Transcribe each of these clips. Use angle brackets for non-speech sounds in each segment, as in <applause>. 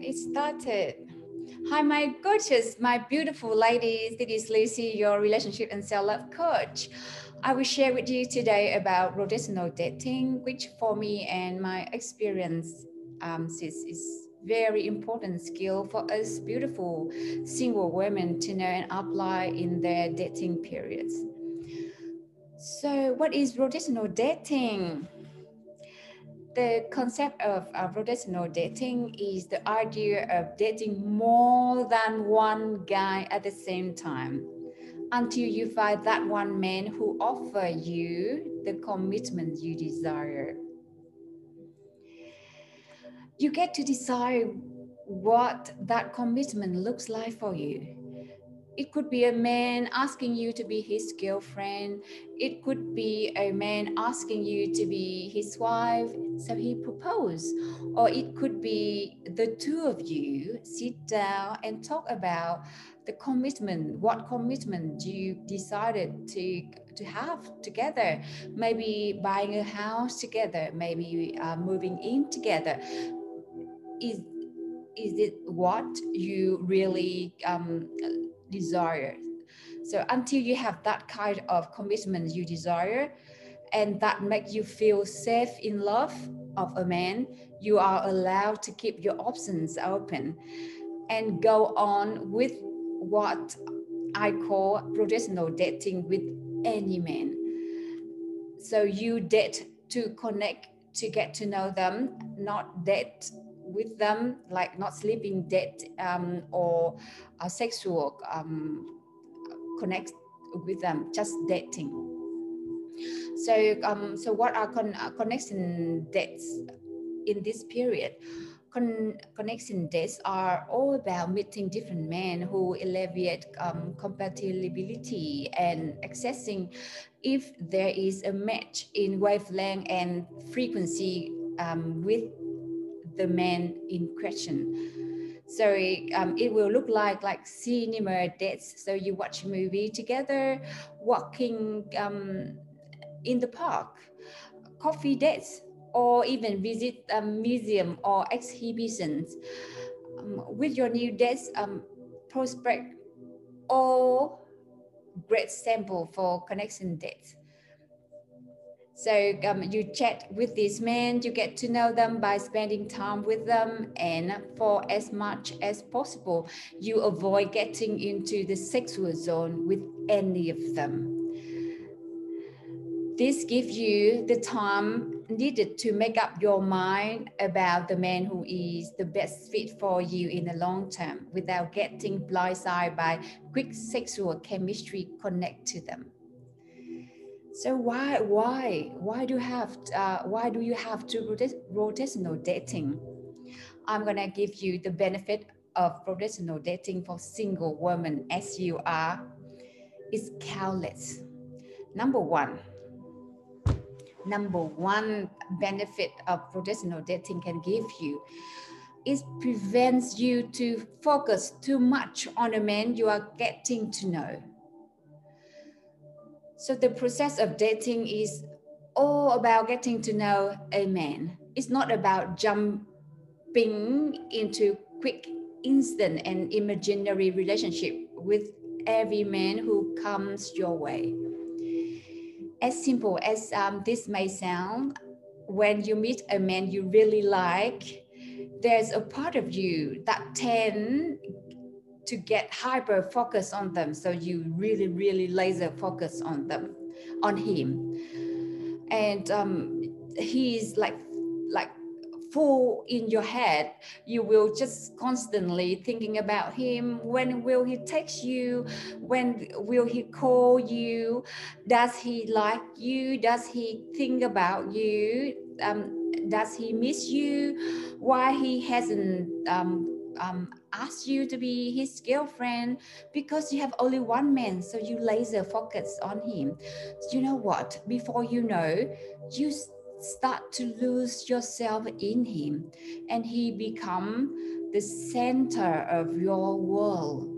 Get it started. Hi, my gorgeous, my beautiful ladies. This is Lucy, your relationship and self-love coach. I will share with you today about rotational dating, which for me and my experience um, is, is very important skill for us beautiful single women to know and apply in their dating periods. So what is rotational dating? The concept of uh, rotational dating is the idea of dating more than one guy at the same time. Until you find that one man who offer you the commitment you desire. You get to decide what that commitment looks like for you it could be a man asking you to be his girlfriend. It could be a man asking you to be his wife. So he proposed. Or it could be the two of you sit down and talk about the commitment. What commitment you decided to, to have together? Maybe buying a house together, maybe uh, moving in together. Is, is it what you really um, desire. So until you have that kind of commitment you desire, and that make you feel safe in love of a man, you are allowed to keep your options open and go on with what I call rotational dating with any man. So you date to connect, to get to know them, not date with them, like not sleeping date um, or a sexual um, connect with them, just dating. So, um, so what are con- uh, connection dates in this period? Con- connection dates are all about meeting different men who elevate um, compatibility and accessing if there is a match in wavelength and frequency um, with the man in question. So um, it will look like like cinema dates. So you watch a movie together, walking um, in the park, coffee dates, or even visit a museum or exhibitions um, with your new dates um, prospect or great sample for connection dates. So um, you chat with these men, you get to know them by spending time with them, and for as much as possible, you avoid getting into the sexual zone with any of them. This gives you the time needed to make up your mind about the man who is the best fit for you in the long term without getting blindsided by quick sexual chemistry connect to them. So why why why do you have uh, why do you have to rotational dating? I'm gonna give you the benefit of rotational dating for single women as you are. It's countless. Number one, number one benefit of rotational dating can give you it prevents you to focus too much on a man you are getting to know so the process of dating is all about getting to know a man. It's not about jumping into quick, instant, and imaginary relationship with every man who comes your way. As simple as um, this may sound, when you meet a man you really like, there's a part of you that tend to get hyper focus on them. So you really, really laser focus on them, on him. And um, he's like, like full in your head. You will just constantly thinking about him. When will he text you? When will he call you? Does he like you? Does he think about you? um, does he miss you? Why he hasn't um, um, asked you to be his girlfriend? Because you have only one man, so you laser focus on him. You know what? Before you know, you start to lose yourself in him, and he become the center of your world.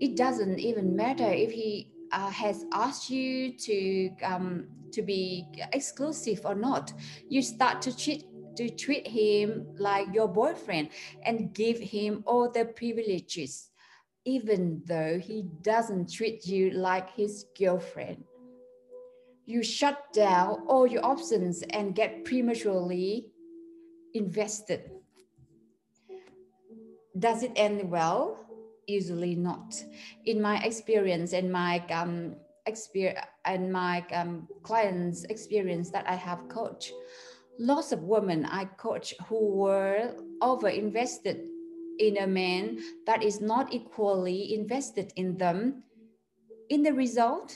It doesn't even matter if he uh, has asked you to um, to be exclusive or not, you start to treat to treat him like your boyfriend and give him all the privileges, even though he doesn't treat you like his girlfriend. You shut down all your options and get prematurely invested. Does it end well? Usually not. In my experience and my um, experience and my um, clients experience that I have coached, lots of women I coach who were over invested in a man that is not equally invested in them. In the result,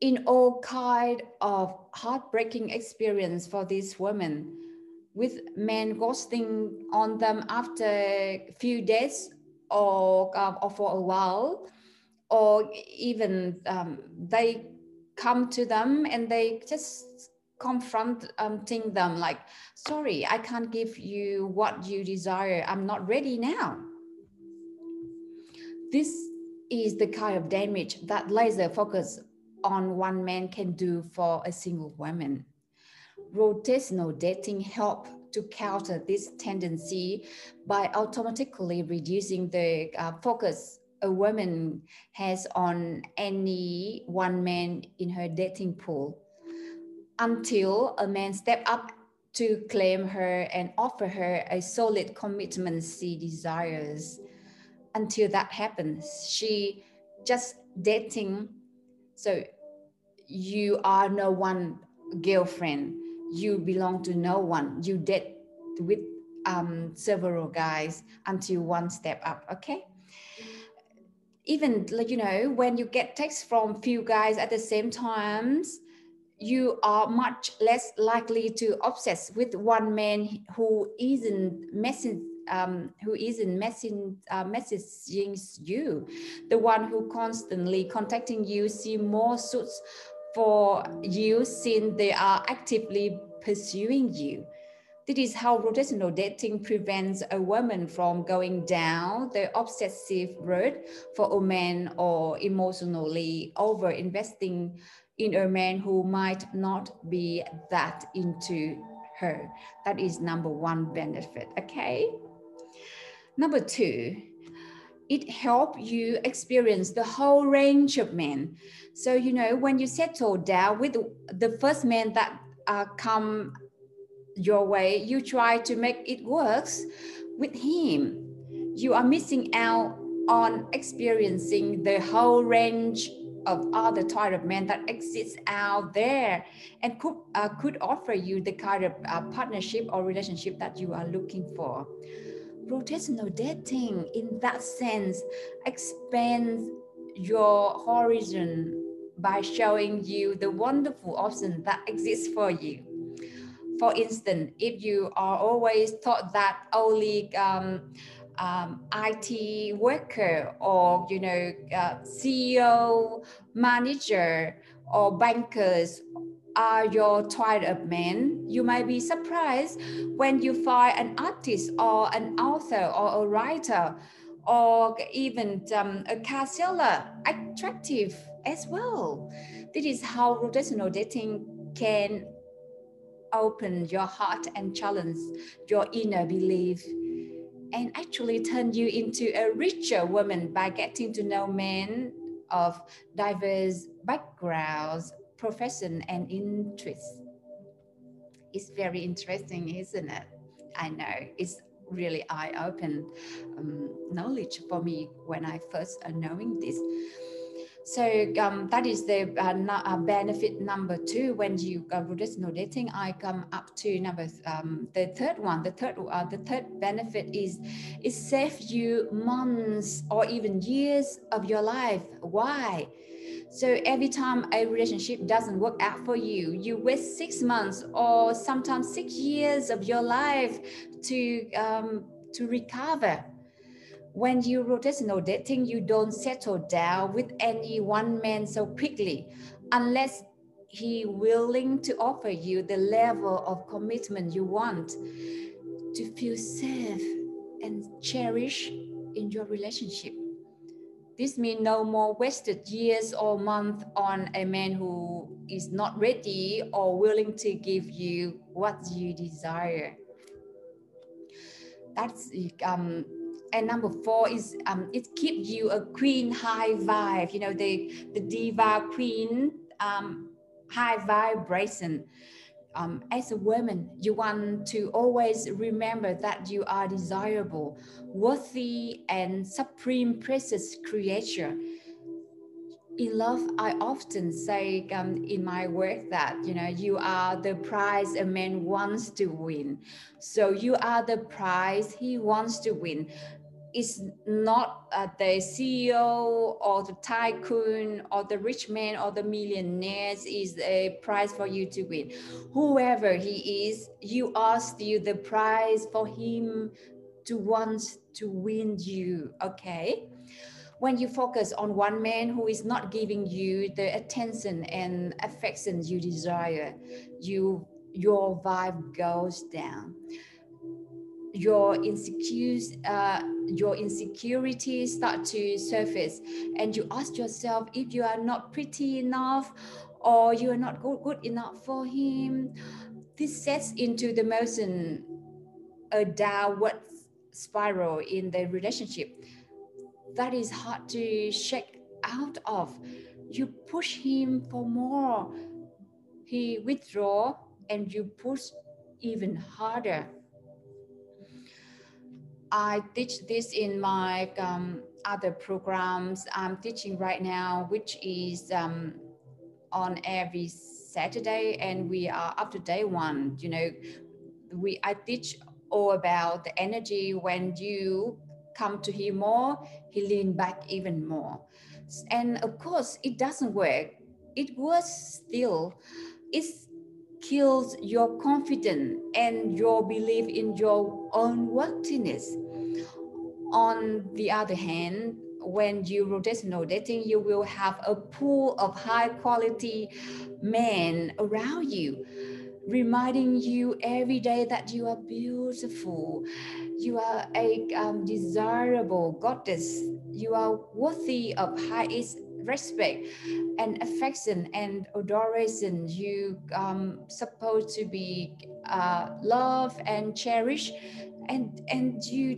in all kind of heartbreaking experience for these women, with men ghosting on them after a few days or, um, or for a while, or even um, they come to them and they just confronting um, them like sorry i can't give you what you desire. I'm not ready now. This is the kind of damage that laser focus on one man can do for a single woman. Rotational dating help to counter this tendency by automatically reducing the uh, focus a woman has on any one man in her dating pool until a man step up to claim her and offer her a solid commitment she desires. Until that happens, she just dating. So you are no one girlfriend. You belong to no one. You date with um, several guys until one step up. Okay even like you know when you get texts from few guys at the same times you are much less likely to obsess with one man who isn't messing um, who isn't messing uh, messaging you. The one who constantly contacting you see more suits for you since they are actively pursuing you. This is how rotational dating prevents a woman from going down the obsessive road for a man or emotionally over investing in a man who might not be that into her. That is number one benefit, okay? Number two, it help you experience the whole range of men. So, you know, when you settle down with the first man that uh, come your way, you try to make it works with him. You are missing out on experiencing the whole range of other type of men that exists out there and could, uh, could offer you the kind of uh, partnership or relationship that you are looking for. Rotational dating, in that sense, expands your horizon by showing you the wonderful options that exist for you. For instance, if you are always taught that only um, um, IT worker or you know uh, CEO, manager, or bankers are your type of men, you might be surprised when you find an artist or an author or a writer or even um, a car seller attractive as well. This is how rotational dating can open your heart and challenge your inner belief and actually turn you into a richer woman by getting to know men of diverse backgrounds, profession, and interests. It's very interesting, isn't it? I know it's really eye-open um, knowledge for me when I first knowing this. So um, that is the uh, uh, benefit number two. When you uh, rotational dating, I come up to number um, the third one. The third uh, the third benefit is it saves you months or even years of your life. Why? So every time a relationship doesn't work out for you, you waste six months or sometimes six years of your life to um, to recover. When you rotational dating, you don't settle down with any one man so quickly, unless he willing to offer you the level of commitment you want to feel safe and cherish in your relationship. This means no more wasted years or months on a man who is not ready or willing to give you what you desire. That's um, and number four is um, it keeps you a queen high vibe. You know the the diva queen um, high vibration um, as a woman, you want to always remember that you are desirable, worthy, and supreme precious creature. In love, I often say um, in my work that you know you are the prize a man wants to win. So you are the prize he wants to win is not uh, the CEO or the tycoon or the rich man or the millionaires is a prize for you to win. Whoever he is, you are still the prize for him to want to win you. Okay. When you focus on one man who is not giving you the attention and affection you desire, you your vibe goes down your insecurities, uh, your insecurities start to surface, and you ask yourself if you are not pretty enough, or you are not good, good enough for him. This sets into the motion a downward spiral in the relationship that is hard to shake out of. You push him for more, he withdraw, and you push even harder I teach this in my um, other programs I'm teaching right now, which is um, on every Saturday, and we are up to day one. You know, we I teach all about the energy when you come to him more, he lean back even more, and of course it doesn't work. It was still, it's kills your confidence and your belief in your own worthiness. On the other hand, when you rotational dating, you will have a pool of high quality men around you, reminding you every day that you are beautiful, you are a um, desirable goddess, you are worthy of highest respect and affection and adoration you um supposed to be uh, love and cherish and and you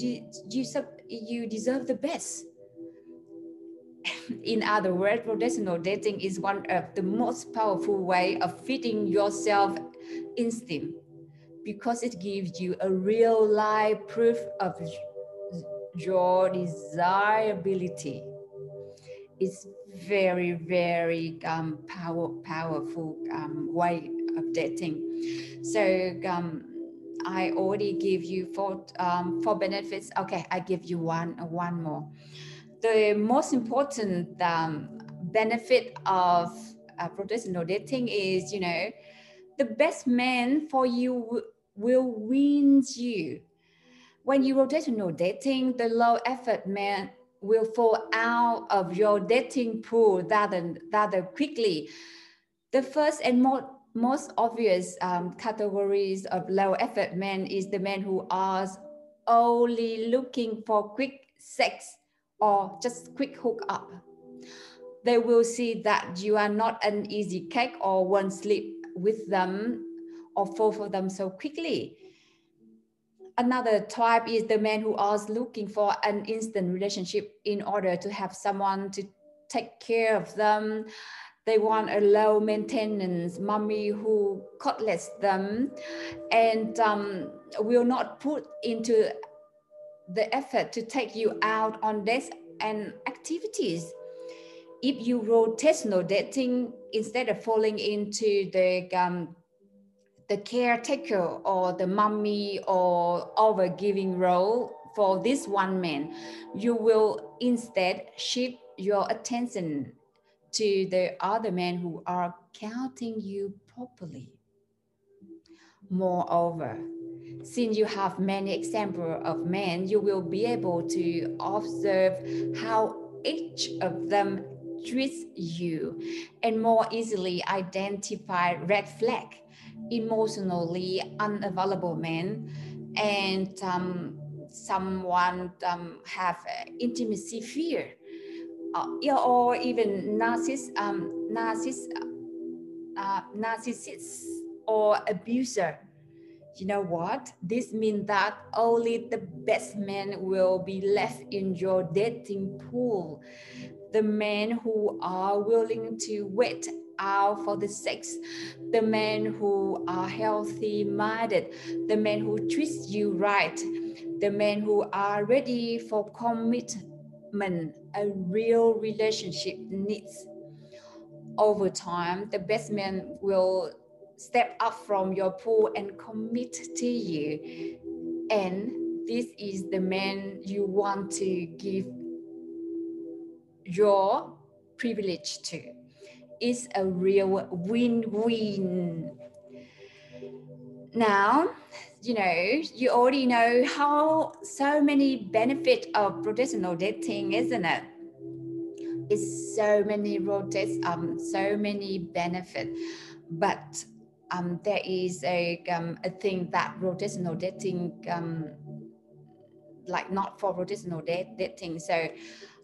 you sub- you deserve the best. <laughs> In other words rotational dating is one of the most powerful way of feeding yourself instinct because it gives you a real life proof of your desirability. It's very very um, power, powerful um, way of dating. So um, i already give you four um, four benefits. Okay i give you one one more. The most important um, benefit of uh, rotational dating is you know the best man for you will win you. When you rotational dating the low effort man will fall out of your dating pool rather, rather quickly. The first and more, most obvious um, categories of low effort men is the men who are only looking for quick sex or just quick hook up. They will see that you are not an easy cake or won't sleep with them or fall for them so quickly another type is the man who is looking for an instant relationship in order to have someone to take care of them. They want a low maintenance mommy who cuddles them and um, will not put into the effort to take you out on dates and activities. If you rotational dating instead of falling into the um, the caretaker or the mommy or overgiving role for this one man, you will instead shift your attention to the other men who are counting you properly. Moreover, since you have many examples of men, you will be able to observe how each of them treats you and more easily identify red flag, emotionally unavailable men, and um, someone um, have intimacy fear, uh, or even narciss, um, narciss, uh, narcissist or abuser you know what? This means that only the best men will be left in your dating pool. The men who are willing to wait for the sex, the men who are healthy minded, the men who treat you right, the men who are ready for commitment, a real relationship needs. Over time, the best men will step up from your pool and commit to you. And this is the man you want to give your privilege to. It's a real win-win. Now, you know, you already know how so many benefit of rotational dating, isn't it? It's so many rotates, um, so many benefit. But um, there is a, um, a thing that rotational dating, um, like not for rotational dating. So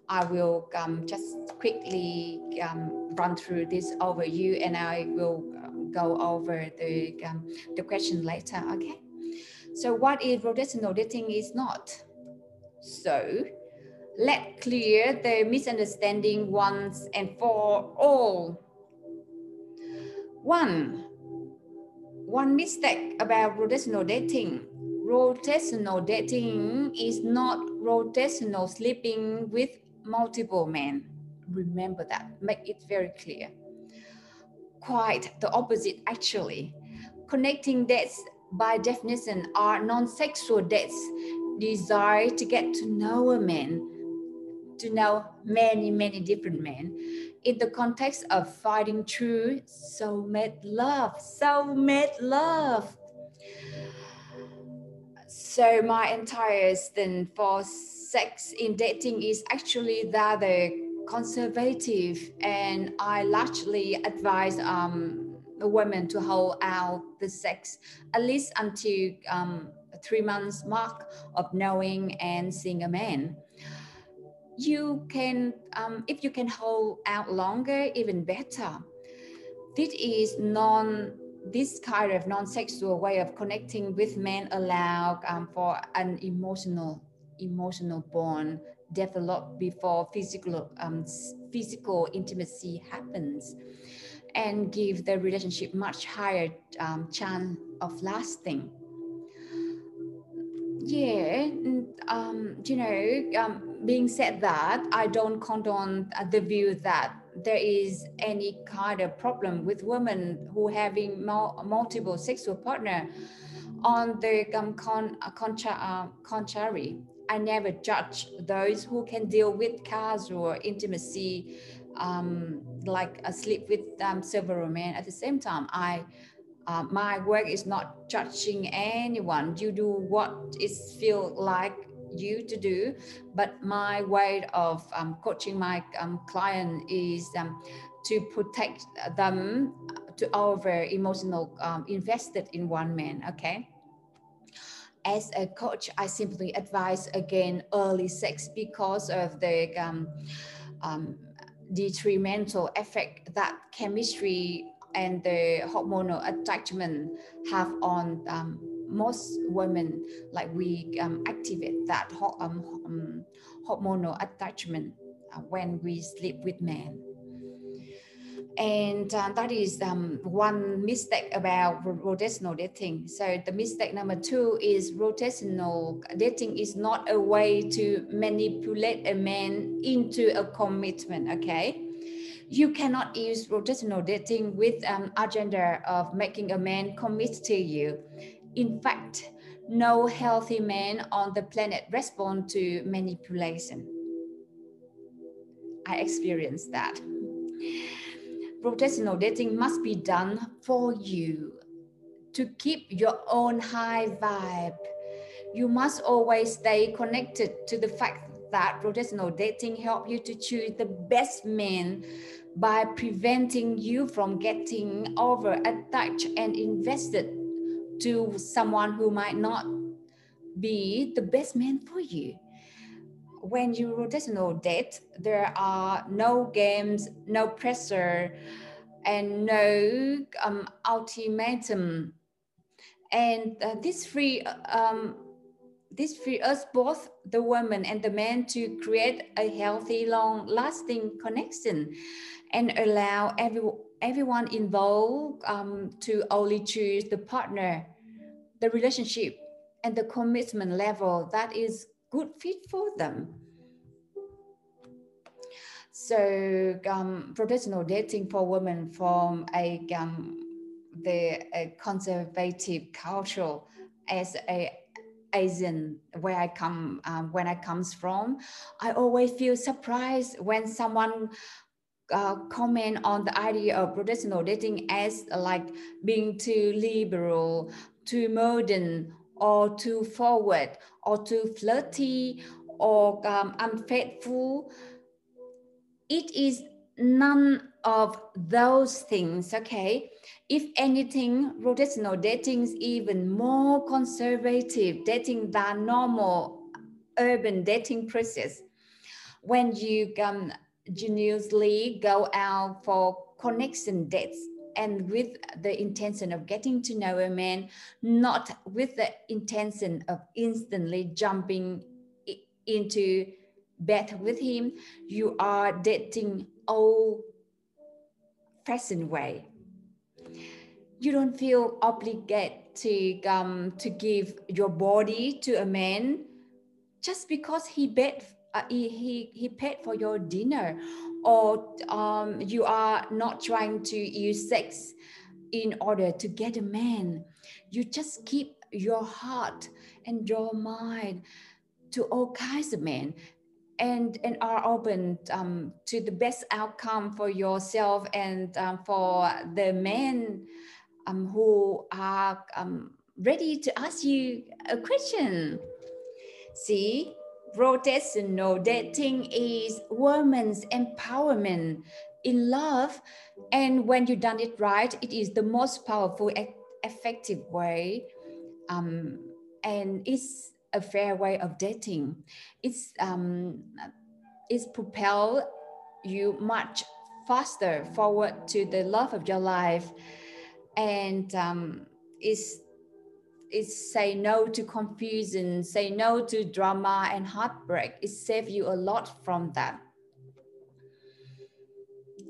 I will um, just quickly um, run through this over you and I will um, go over the, the question later, okay? So what is rotational dating is not? So let clear the misunderstanding once and for all. One, one mistake about rotational dating. Rotational dating is not rotational sleeping with multiple men. Remember that, make it very clear. Quite the opposite, actually. Connecting dates by definition are non-sexual dates desire to get to know a man, to know many, many different men in the context of finding true soulmate love, soulmate love. So my entire stint for sex in dating is actually rather conservative, and I largely advise um, women to hold out the sex at least until um, three months mark of knowing and seeing a man you can, um, if you can hold out longer, even better. This is non, this kind of non-sexual way of connecting with men allow um, for an emotional, emotional bond develop before physical, um, physical intimacy happens and give the relationship much higher um, chance of lasting. Yeah um, you know um, being said that i don't condone the view that there is any kind of problem with women who having multiple sexual partner on the um, con, uh, contra, uh, contrary i never judge those who can deal with casual intimacy um, like a sleep with um, several men. At the same time i uh, my work is not judging anyone. You do what it feel like you to do. But my way of um, coaching my um, client is um, to protect them to over emotional um, invested in one man okay as a coach i simply advise again early sex because of the um, um, detrimental effect that chemistry and the hormonal attachment have on um, most women. Like we um, activate that um, um, hormonal attachment uh, when we sleep with men and uh, that is um, one mistake about rotational dating. So the mistake number two is rotational dating is not a way to manipulate a man into a commitment. Okay, you cannot use rotational dating with an agenda of making a man commit to you. In fact, no healthy man on the planet respond to manipulation. I experienced that. Rotational dating must be done for you to keep your own high vibe. You must always stay connected to the fact that rotational dating help you to choose the best man by preventing you from getting over attached and invested to someone who might not be the best man for you. When you rotational date, there are no games, no pressure, and no um, ultimatum. And uh, this free um, this free us both the woman and the man to create a healthy long lasting connection and allow every, everyone involved um, to only choose the partner the relationship and the commitment level that is good fit for them. So um, rotational dating for women from a um, the a conservative culture as a Asian where I come um, when I comes from, I always feel surprised when someone uh, comment on the idea of rotational dating as like being too liberal, too modern, or too forward, or too flirty, or um, unfaithful. It is none of those things, okay? If anything, rotational dating is even more conservative dating than normal urban dating process. When you um, genuinely go out for connection dates and with the intention of getting to know a man, not with the intention of instantly jumping into bed with him, you are dating old fashioned way. You don't feel obligated to um, to give your body to a man just because he bet uh, he, he, he paid for your dinner or um, you are not trying to use sex in order to get a man. You just keep your heart and your mind to all kinds of men and and are open um, to the best outcome for yourself and um, for the men um, who are um, ready to ask you a question. See rotational dating is women's empowerment in love. And when you done it right it is the most powerful effective way um, and it's a fair way of dating. It's um, it's propel you much faster forward to the love of your life. And um, it's is say no to confusion, say no to drama and heartbreak. It saves you a lot from that.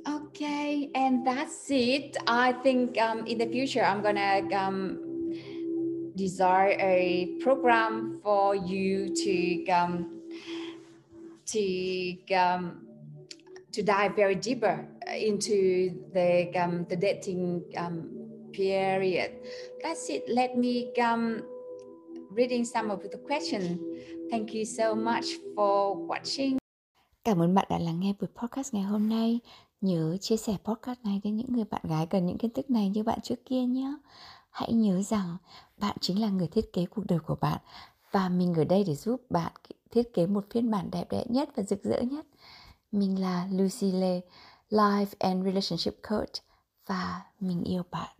Okay, and that's it. I think um, in the future, I'm gonna um, design a program for you to um, to um, to dive very deeper into the um, the dating um, period. That's it. Let me come reading some of the questions. Thank you so much for watching. Cảm ơn bạn đã lắng nghe buổi podcast ngày hôm nay. Nhớ chia sẻ podcast này đến những người bạn gái cần những kiến thức này như bạn trước kia nhé. Hãy nhớ rằng bạn chính là người thiết kế cuộc đời của bạn và mình ở đây để giúp bạn thiết kế một phiên bản đẹp đẽ nhất và rực rỡ nhất. Mình là Lucy Lê, Life and Relationship Coach và mình yêu bạn.